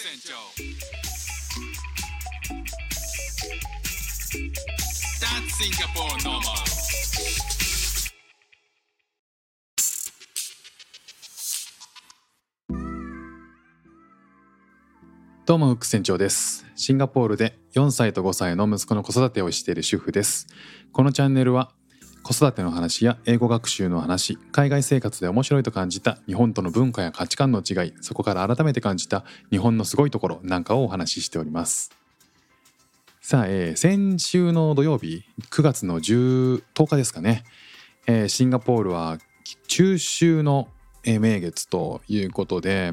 船長。That's Singapore normal. どうも副船長です。シンガポールで4歳と5歳の息子の子育てをしている主婦です。このチャンネルは子育ての話や英語学習の話海外生活で面白いと感じた日本との文化や価値観の違いそこから改めて感じた日本のすごいところなんかをお話ししております。さあ、えー先週の土曜日9月の10 10日ですかね、えーシンガポールは中秋の名月ということで、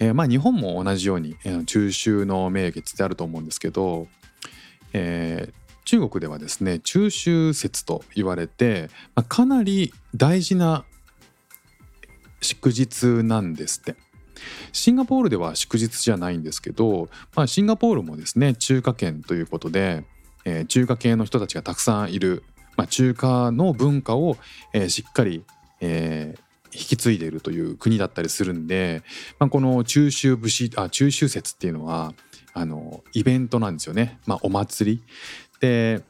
えーまあ日本も同じように、えー中秋の名月ってあると思うんですけど、えー中国ではですね中秋節と言われて、まあ、かなり大事な祝日なんですって。シンガポールでは祝日じゃないんですけど、まあ、シンガポールもですね中華圏ということで、えー中華系の人たちがたくさんいる、まあ、中華の文化を、えーしっかり、えー引き継いでいるという国だったりするんで、まあ、この中秋節あ中秋節っていうのはあのイベントなんですよね、まあ、お祭りで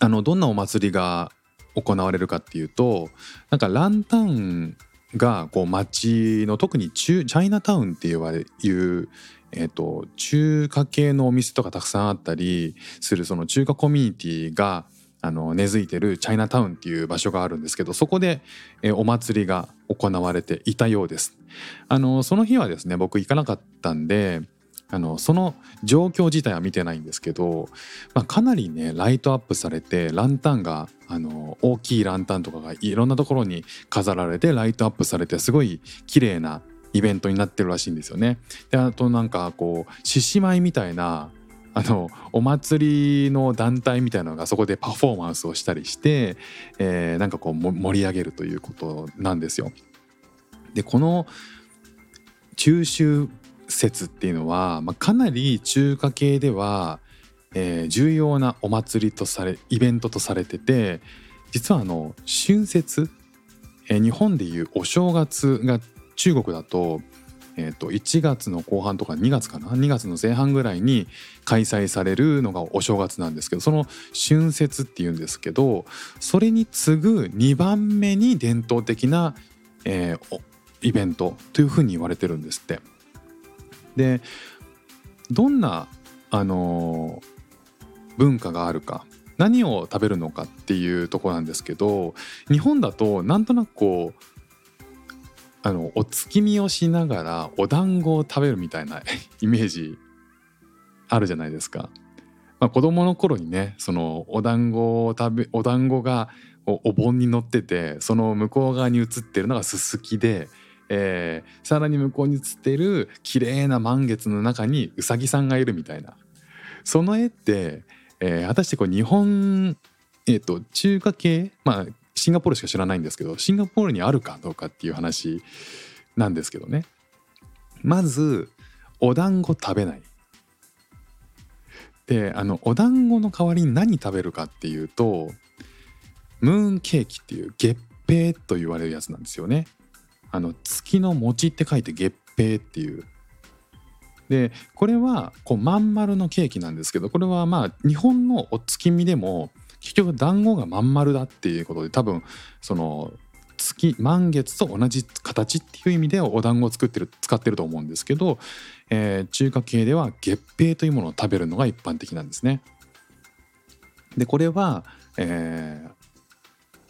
あのどんなお祭りが行われるかっていうとなんかランタンがこう街の特に中チャイナタウンって言われいう、えー、と中華系のお店とかたくさんあったりするその中華コミュニティがあの根付いてるチャイナタウンっていう場所があるんですけどそこで、えーお祭りが行われていたようです。あのその日はですね僕行かなかったんであのその状況自体は見てないんですけど、まあ、かなりねライトアップされてランタンがあの大きいランタンとかがいろんなところに飾られてライトアップされてすごい綺麗なイベントになってるらしいんですよね。であとなんかこう獅子舞みたいなあのお祭りの団体みたいなのがそこでパフォーマンスをしたりして、えーなんかこう盛り上げるということなんですよ。でこの中秋節っていうのは、まあ、かなり中華系では、えー重要なお祭りとされイベントとされてて実はあの春節、えー日本でいうお正月が中国だと,、えー、と1月の後半とか2月かな2月の前半ぐらいに開催されるのがお正月なんですけどその春節っていうんですけどそれに次ぐ2番目に伝統的な、えーイベントというふうに言われてるんですって。でどんな、あのー文化があるか何を食べるのかっていうとこなんですけど日本だとなんとなくこうあのお月見をしながらお団子を食べるみたいな イメージあるじゃないですか。まあ、子供の頃にねそのお団子を食べお団子がおお盆に乗っててその向こう側に映ってるのがすすきで、えーさらに向こうに映ってる綺麗な満月の中にうさぎさんがいるみたいな。その絵って、えー果たしてこう日本、えー、と中華系まあシンガポールしか知らないんですけどシンガポールにあるかどうかっていう話なんですけどね。まずお団子食べない。であのお団子の代わりに何食べるかっていうとムーンケーキっていう月餅と言われるやつなんですよね。あの月の餅って書いて月餅っていうでこれはこうまん丸のケーキなんですけどこれはまあ日本のお月見でも結局団子がまん丸だっていうことで多分その月満月と同じ形っていう意味でお団子を作ってる使ってると思うんですけど、えー中華系では月餅というものを食べるのが一般的なんですね。でこれは、えー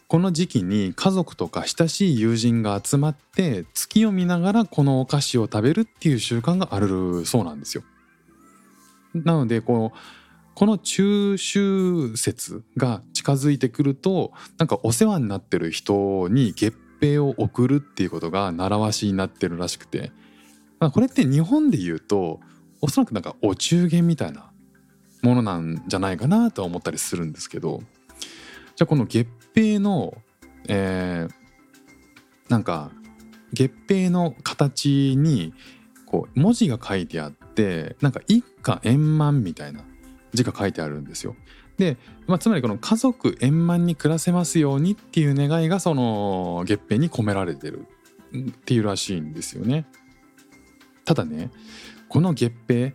この時期に家族とか親しい友人が集まって月を見ながらこのお菓子を食べるっていう習慣があるそうなんですよ。なのでこうこの中秋節が近づいてくるとなんかお世話になってる人に月餅を送るっていうことが習わしになってるらしくて、まあ、これって日本で言うとおそらくなんかお中元みたいなものなんじゃないかなとは思ったりするんですけどじゃあこの月餅の、えーなんか月餅の形にこう文字が書いてあってなんか一家円満みたいな字が書いてあるんですよ。で、まあ、つまりこの家族円満に暮らせますようにっていう願いがその月餅に込められてるっていうらしいんですよね。ただねこの月餅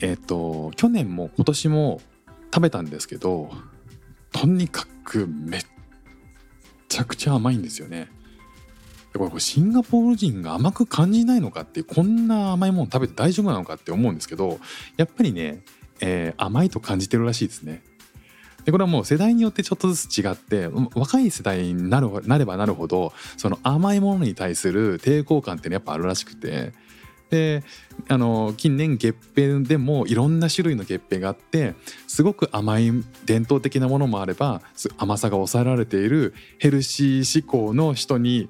えっ、と去年も今年も食べたんですけどとにかくめっちゃくちゃ甘いんですよね。これシンガポール人が甘く感じないのかってこんな甘いもの食べて大丈夫なのかって思うんですけどやっぱりね、えー甘いと感じてるらしいですね。でこれはもう世代によってちょっとずつ違って若い世代になればなるほどその甘いものに対する抵抗感っていうのはやっぱあるらしくてであの近年月餅でもいろんな種類の月餅があってすごく甘い伝統的なものもあれば甘さが抑えられているヘルシー志向の人に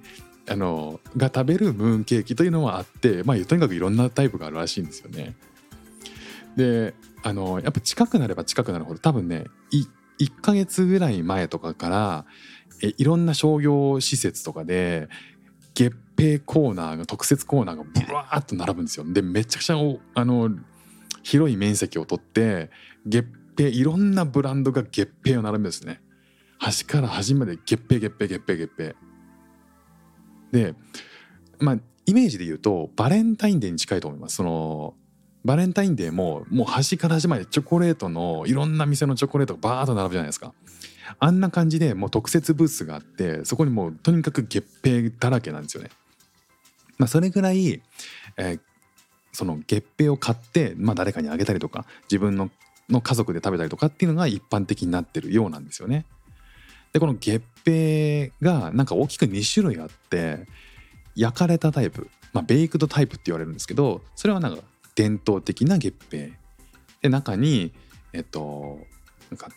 あのが食べるムーンケーキというのはあって、まあ、とにかくいろんなタイプがあるらしいんですよね。であのやっぱ近くなれば近くなるほど多分ね1ヶ月ぐらい前とかからえいろんな商業施設とかで月餅コーナーが特設コーナーがブワーッと並ぶんですよ。でめちゃくちゃあの広い面積を取って月餅いろんなブランドが月餅を並ぶんですね。端から端まで月餅月餅月餅月餅。でまあイメージで言うとバレンタインデーに近いと思います。そのバレンタインデーももう端から端までチョコレートのいろんな店のチョコレートがバーッと並ぶじゃないですか。あんな感じでもう特設ブースがあってそこにもうとにかく月餅だらけなんですよね。まあ、それぐらい、えーその月餅を買って、まあ、誰かにあげたりとか自分のの家族で食べたりとかっていうのが一般的になってるようなんですよね。でこの月餅がなんか大きく2種類あって焼かれたタイプ、まあ、ベイクドタイプって言われるんですけどそれはなんか伝統的な月餅。で中にえっとなんか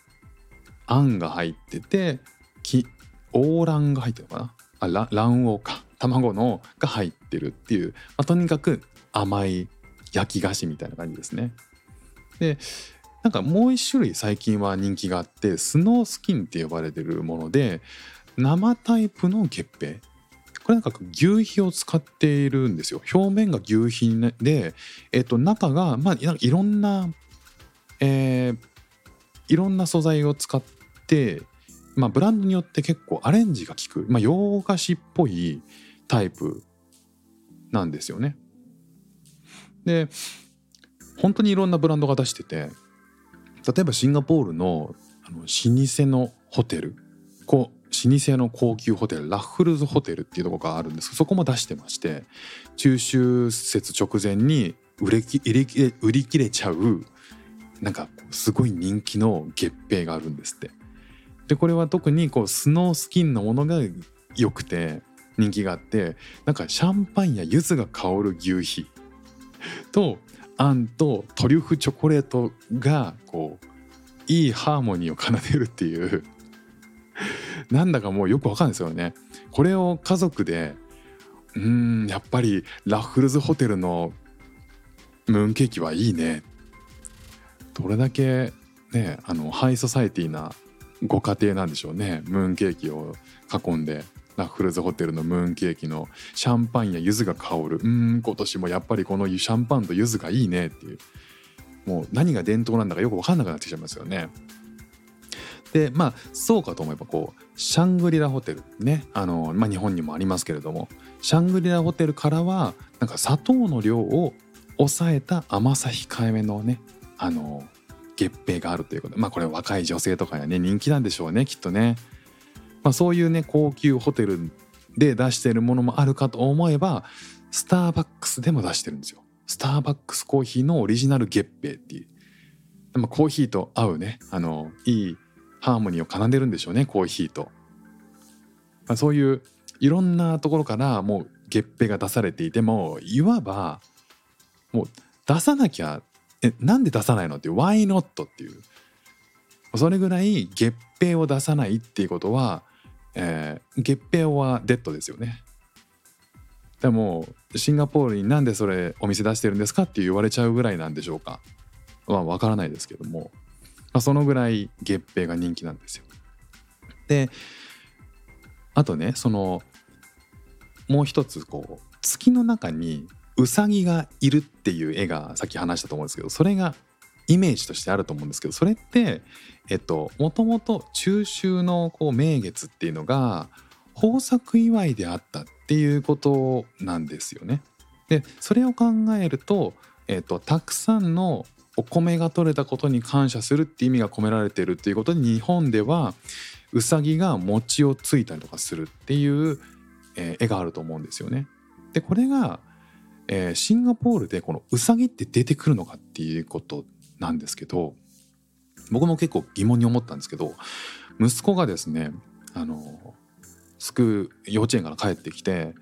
あんが入っててき黄卵が入ってるのかな？あ卵黄か。卵のが入ってるっていう、まあ、とにかく甘い焼き菓子みたいな感じですね。でなんかもう一種類最近は人気があってスノースキンって呼ばれてるもので生タイプの月餅これなんか牛皮を使っているんですよ。表面が牛皮で、えっと、中が、まあ、いろんな、えーいろんな素材を使って、まあ、ブランドによって結構アレンジが効く、まあ、洋菓子っぽいタイプなんですよね。で本当にいろんなブランドが出してて例えばシンガポールのあの老舗のホテルこう老舗の高級ホテルラッフルズホテルっていうところがあるんですけどそこも出してまして中秋節直前に売れき売り切れ売り切れちゃうなんかすごい人気の月餅があるんですって。でこれは特にこうスノースキンのものが良くて人気があってなんかシャンパンや柚子が香る牛皮。とあんとトリュフチョコレートがこういいハーモニーを奏でるっていう。なんだかもうよくわかんないですよね。これを家族でうんやっぱりラッフルズホテルのムーンケーキはいいね。どれだけねあのハイソサエティなご家庭なんでしょうね。ムーンケーキを囲んで。ラッフルズホテルのムーンケーキのシャンパンや柚子が香る。うん今年もやっぱりこのシャンパンと柚子がいいねっていう。もう何が伝統なんだかよく分かんなくなってきちゃいますよね。でまあそうかと思えばこうシャングリラホテルね。あの、まあ、日本にもありますけれども。シャングリラホテルからはなんか砂糖の量を抑えた甘さ控えめのねあの月餅があるということ。でまあこれ若い女性とかにはね人気なんでしょうねきっとね。まあ、そういうね高級ホテルで出してるものもあるかと思えばスターバックスでも出してるんですよ。スターバックスコーヒーのオリジナル月餅っていう。まあ、コーヒーと合うねあのいいハーモニーを奏でるんでしょうねコーヒーと。まあ、そういういろんなところからもう月餅が出されていてもいわばもう出さなきゃえなんで出さないのっていう Why not? っていうそれぐらい月餅を出さないっていうことは、えー月餅はデッドですよね。でもシンガポールになんでそれお店出してるんですかって言われちゃうぐらいなんでしょうかまあわからないですけども、まあ、そのぐらい月餅が人気なんですよ。であとねそのもう一つこう月の中にウサギがいるっていう絵がさっき話したと思うんですけどそれがイメージとしてあると思うんですけどそれってえっともともと中秋のこう名月っていうのが豊作祝いであったっていうことなんですよね。でそれを考えると,、えーと、たくさんのお米が取れたことに感謝するって意味が込められてるっていうことで日本ではうさぎが餅をついたりとかするっていう、えー、絵があると思うんですよね。でこれが、えー、シンガポールでこのうさぎって出てくるのかっていうことなんですけど僕も結構疑問に思ったんですけど息子がですねあのすく幼稚園から帰ってきて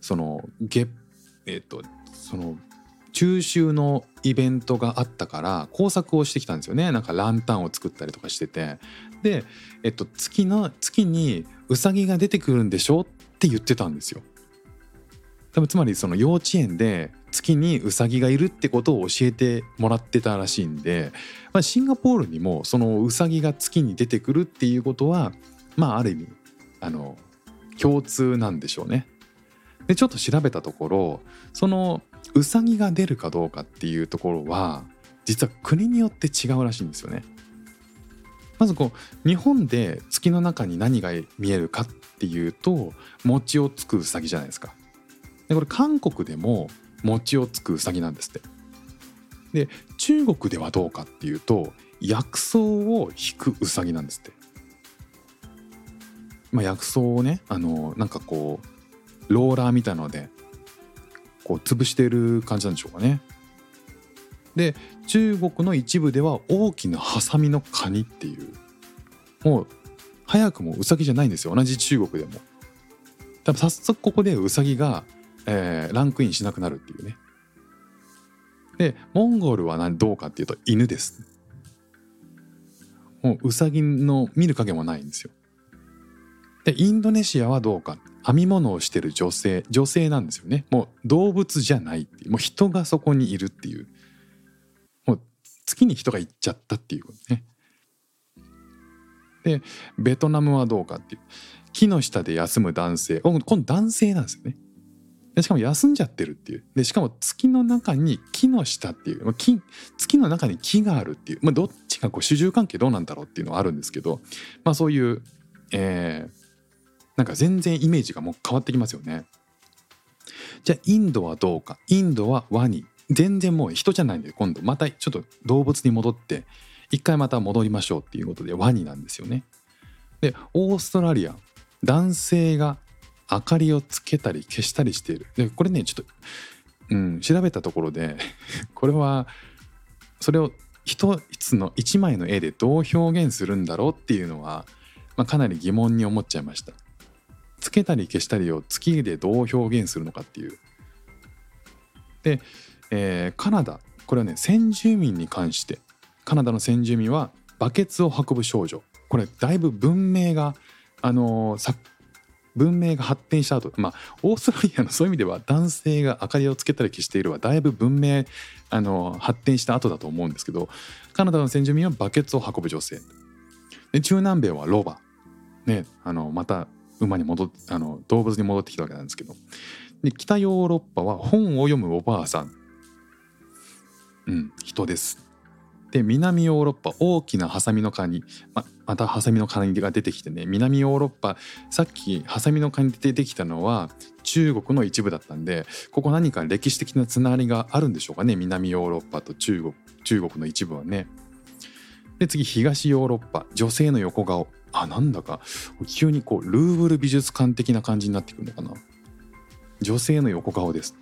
そのげえっ、とその中秋のイベントがあったから工作をしてきたんですよねなんかランタンを作ったりとかしててで、えっと、月の月にうさぎが出てくるんでしょって言ってたんですよ。多分つまりその幼稚園で月にウサギがいるってことを教えてもらってたらしいんで、まあ、シンガポールにもそのウサギが月に出てくるっていうことはまあある意味あの共通なんでしょうね。でちょっと調べたところそのウサギが出るかどうかっていうところは実は国によって違うらしいんですよね。まずこう日本で月の中に何が見えるかっていうと餅をつくウサギじゃないですか。でこれ韓国でも餅をつくウサギなんですって。で中国ではどうかっていうと薬草を引くウサギなんですって。まあ、薬草をねあのなんかこうローラーみたいのでこう潰してる感じなんでしょうかね。で中国の一部では大きなハサミのカニっていうもう早くもウサギじゃないんですよ同じ中国でも。多分早速ここでウサギが、えー、ランクインしなくなるっていうね。でモンゴルは何どうかっていうと犬です。もうウサギの見る影もないんですよ。でインドネシアはどうか。編み物をしてる女性女性なんですよね。もう動物じゃないっていう。もう人がそこにいるっていう。もう月に人が行っちゃったっていうことね。でベトナムはどうかっていう。木の下で休む男性。今度男性なんですよね。でしかも休んじゃってるっていう。でしかも月の中に木の下っていう。木月の中に木があるっていう、まあ、どっちがこう主従関係どうなんだろうっていうのはあるんですけど、まあ、そういう、えー、なんか全然イメージがもう変わってきますよね。じゃあインドはどうか。インドはワニ。全然もう人じゃないんで今度。またちょっと動物に戻って一回また戻りましょうっていうことでワニなんですよね。でオーストラリア。男性が明かりをつけたり消したりしているでこれねちょっと、うん、調べたところで これはそれを一つの一枚の絵でどう表現するんだろうっていうのは、まあ、かなり疑問に思っちゃいました。つけたり消したりを月でどう表現するのかっていう。で、えー、カナダこれはね先住民に関してカナダの先住民はバケツを運ぶ少女これだいぶ文明があのー、文明が発展した後まあオーストラリアのそういう意味では男性が明かりをつけたり消しているはだいぶ文明あの、発展した後だと思うんですけどカナダの先住民はバケツを運ぶ女性。で中南米はロバ。ねあのまた馬に戻あの動物に戻ってきたわけなんですけど。で北ヨーロッパは本を読むおばあさん。うん人です。で南ヨーロッパ大きなハサミのカニままたハサミのカニが出てきてね南ヨーロッパさっきハサミのカニで出てきたのは中国の一部だったんでここ何か歴史的なつながりがあるんでしょうかね南ヨーロッパと中国中国の一部はね。で次東ヨーロッパ女性の横顔。あなんだか急にこうルーブル美術館的な感じになってくるのかな。女性の横顔です。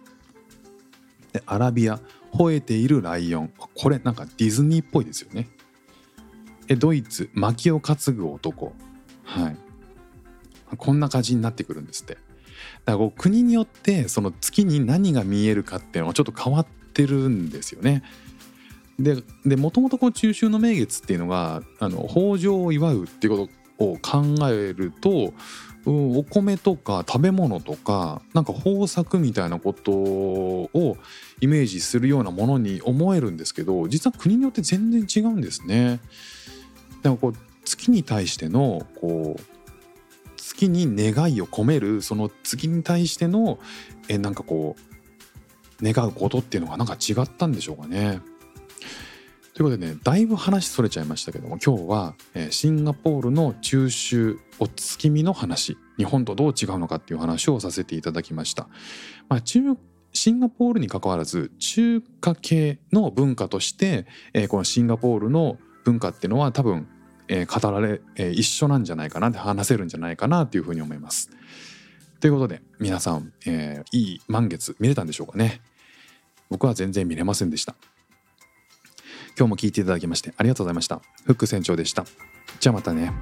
でアラビア。吠えているライオン。これなんかディズニーっぽいですよね。えドイツ薪を担ぐ男。はい。こんな感じになってくるんですって。だからこう国によってその月に何が見えるかっていうのはちょっと変わってるんですよね。でもともとこの中秋の名月っていうのがあの豊穣を祝うっていうことを考えるとお米とか食べ物とかなんか豊作みたいなことをイメージするようなものに思えるんですけど実は国によって全然違うんですね。だかこう月に対してのこう月に願いを込めるその月に対してのえなんかこう願うことっていうのがなんか違ったんでしょうかね。ということでねだいぶ話それちゃいましたけども今日は、えー、シンガポールの中秋お月見の話日本とどう違うのかっていう話をさせていただきました。まあ、シンガポールに関わらず中華系の文化として、えーこのシンガポールの文化っていうのは多分、えー語られ、えー一緒なんじゃないかなって話せるんじゃないかなっていうふうに思います。ということで皆さん、えいい満月見れたんでしょうかね僕は全然見れませんでした今日も聞いていただきましてありがとうございました。フック船長でした。じゃあまたね。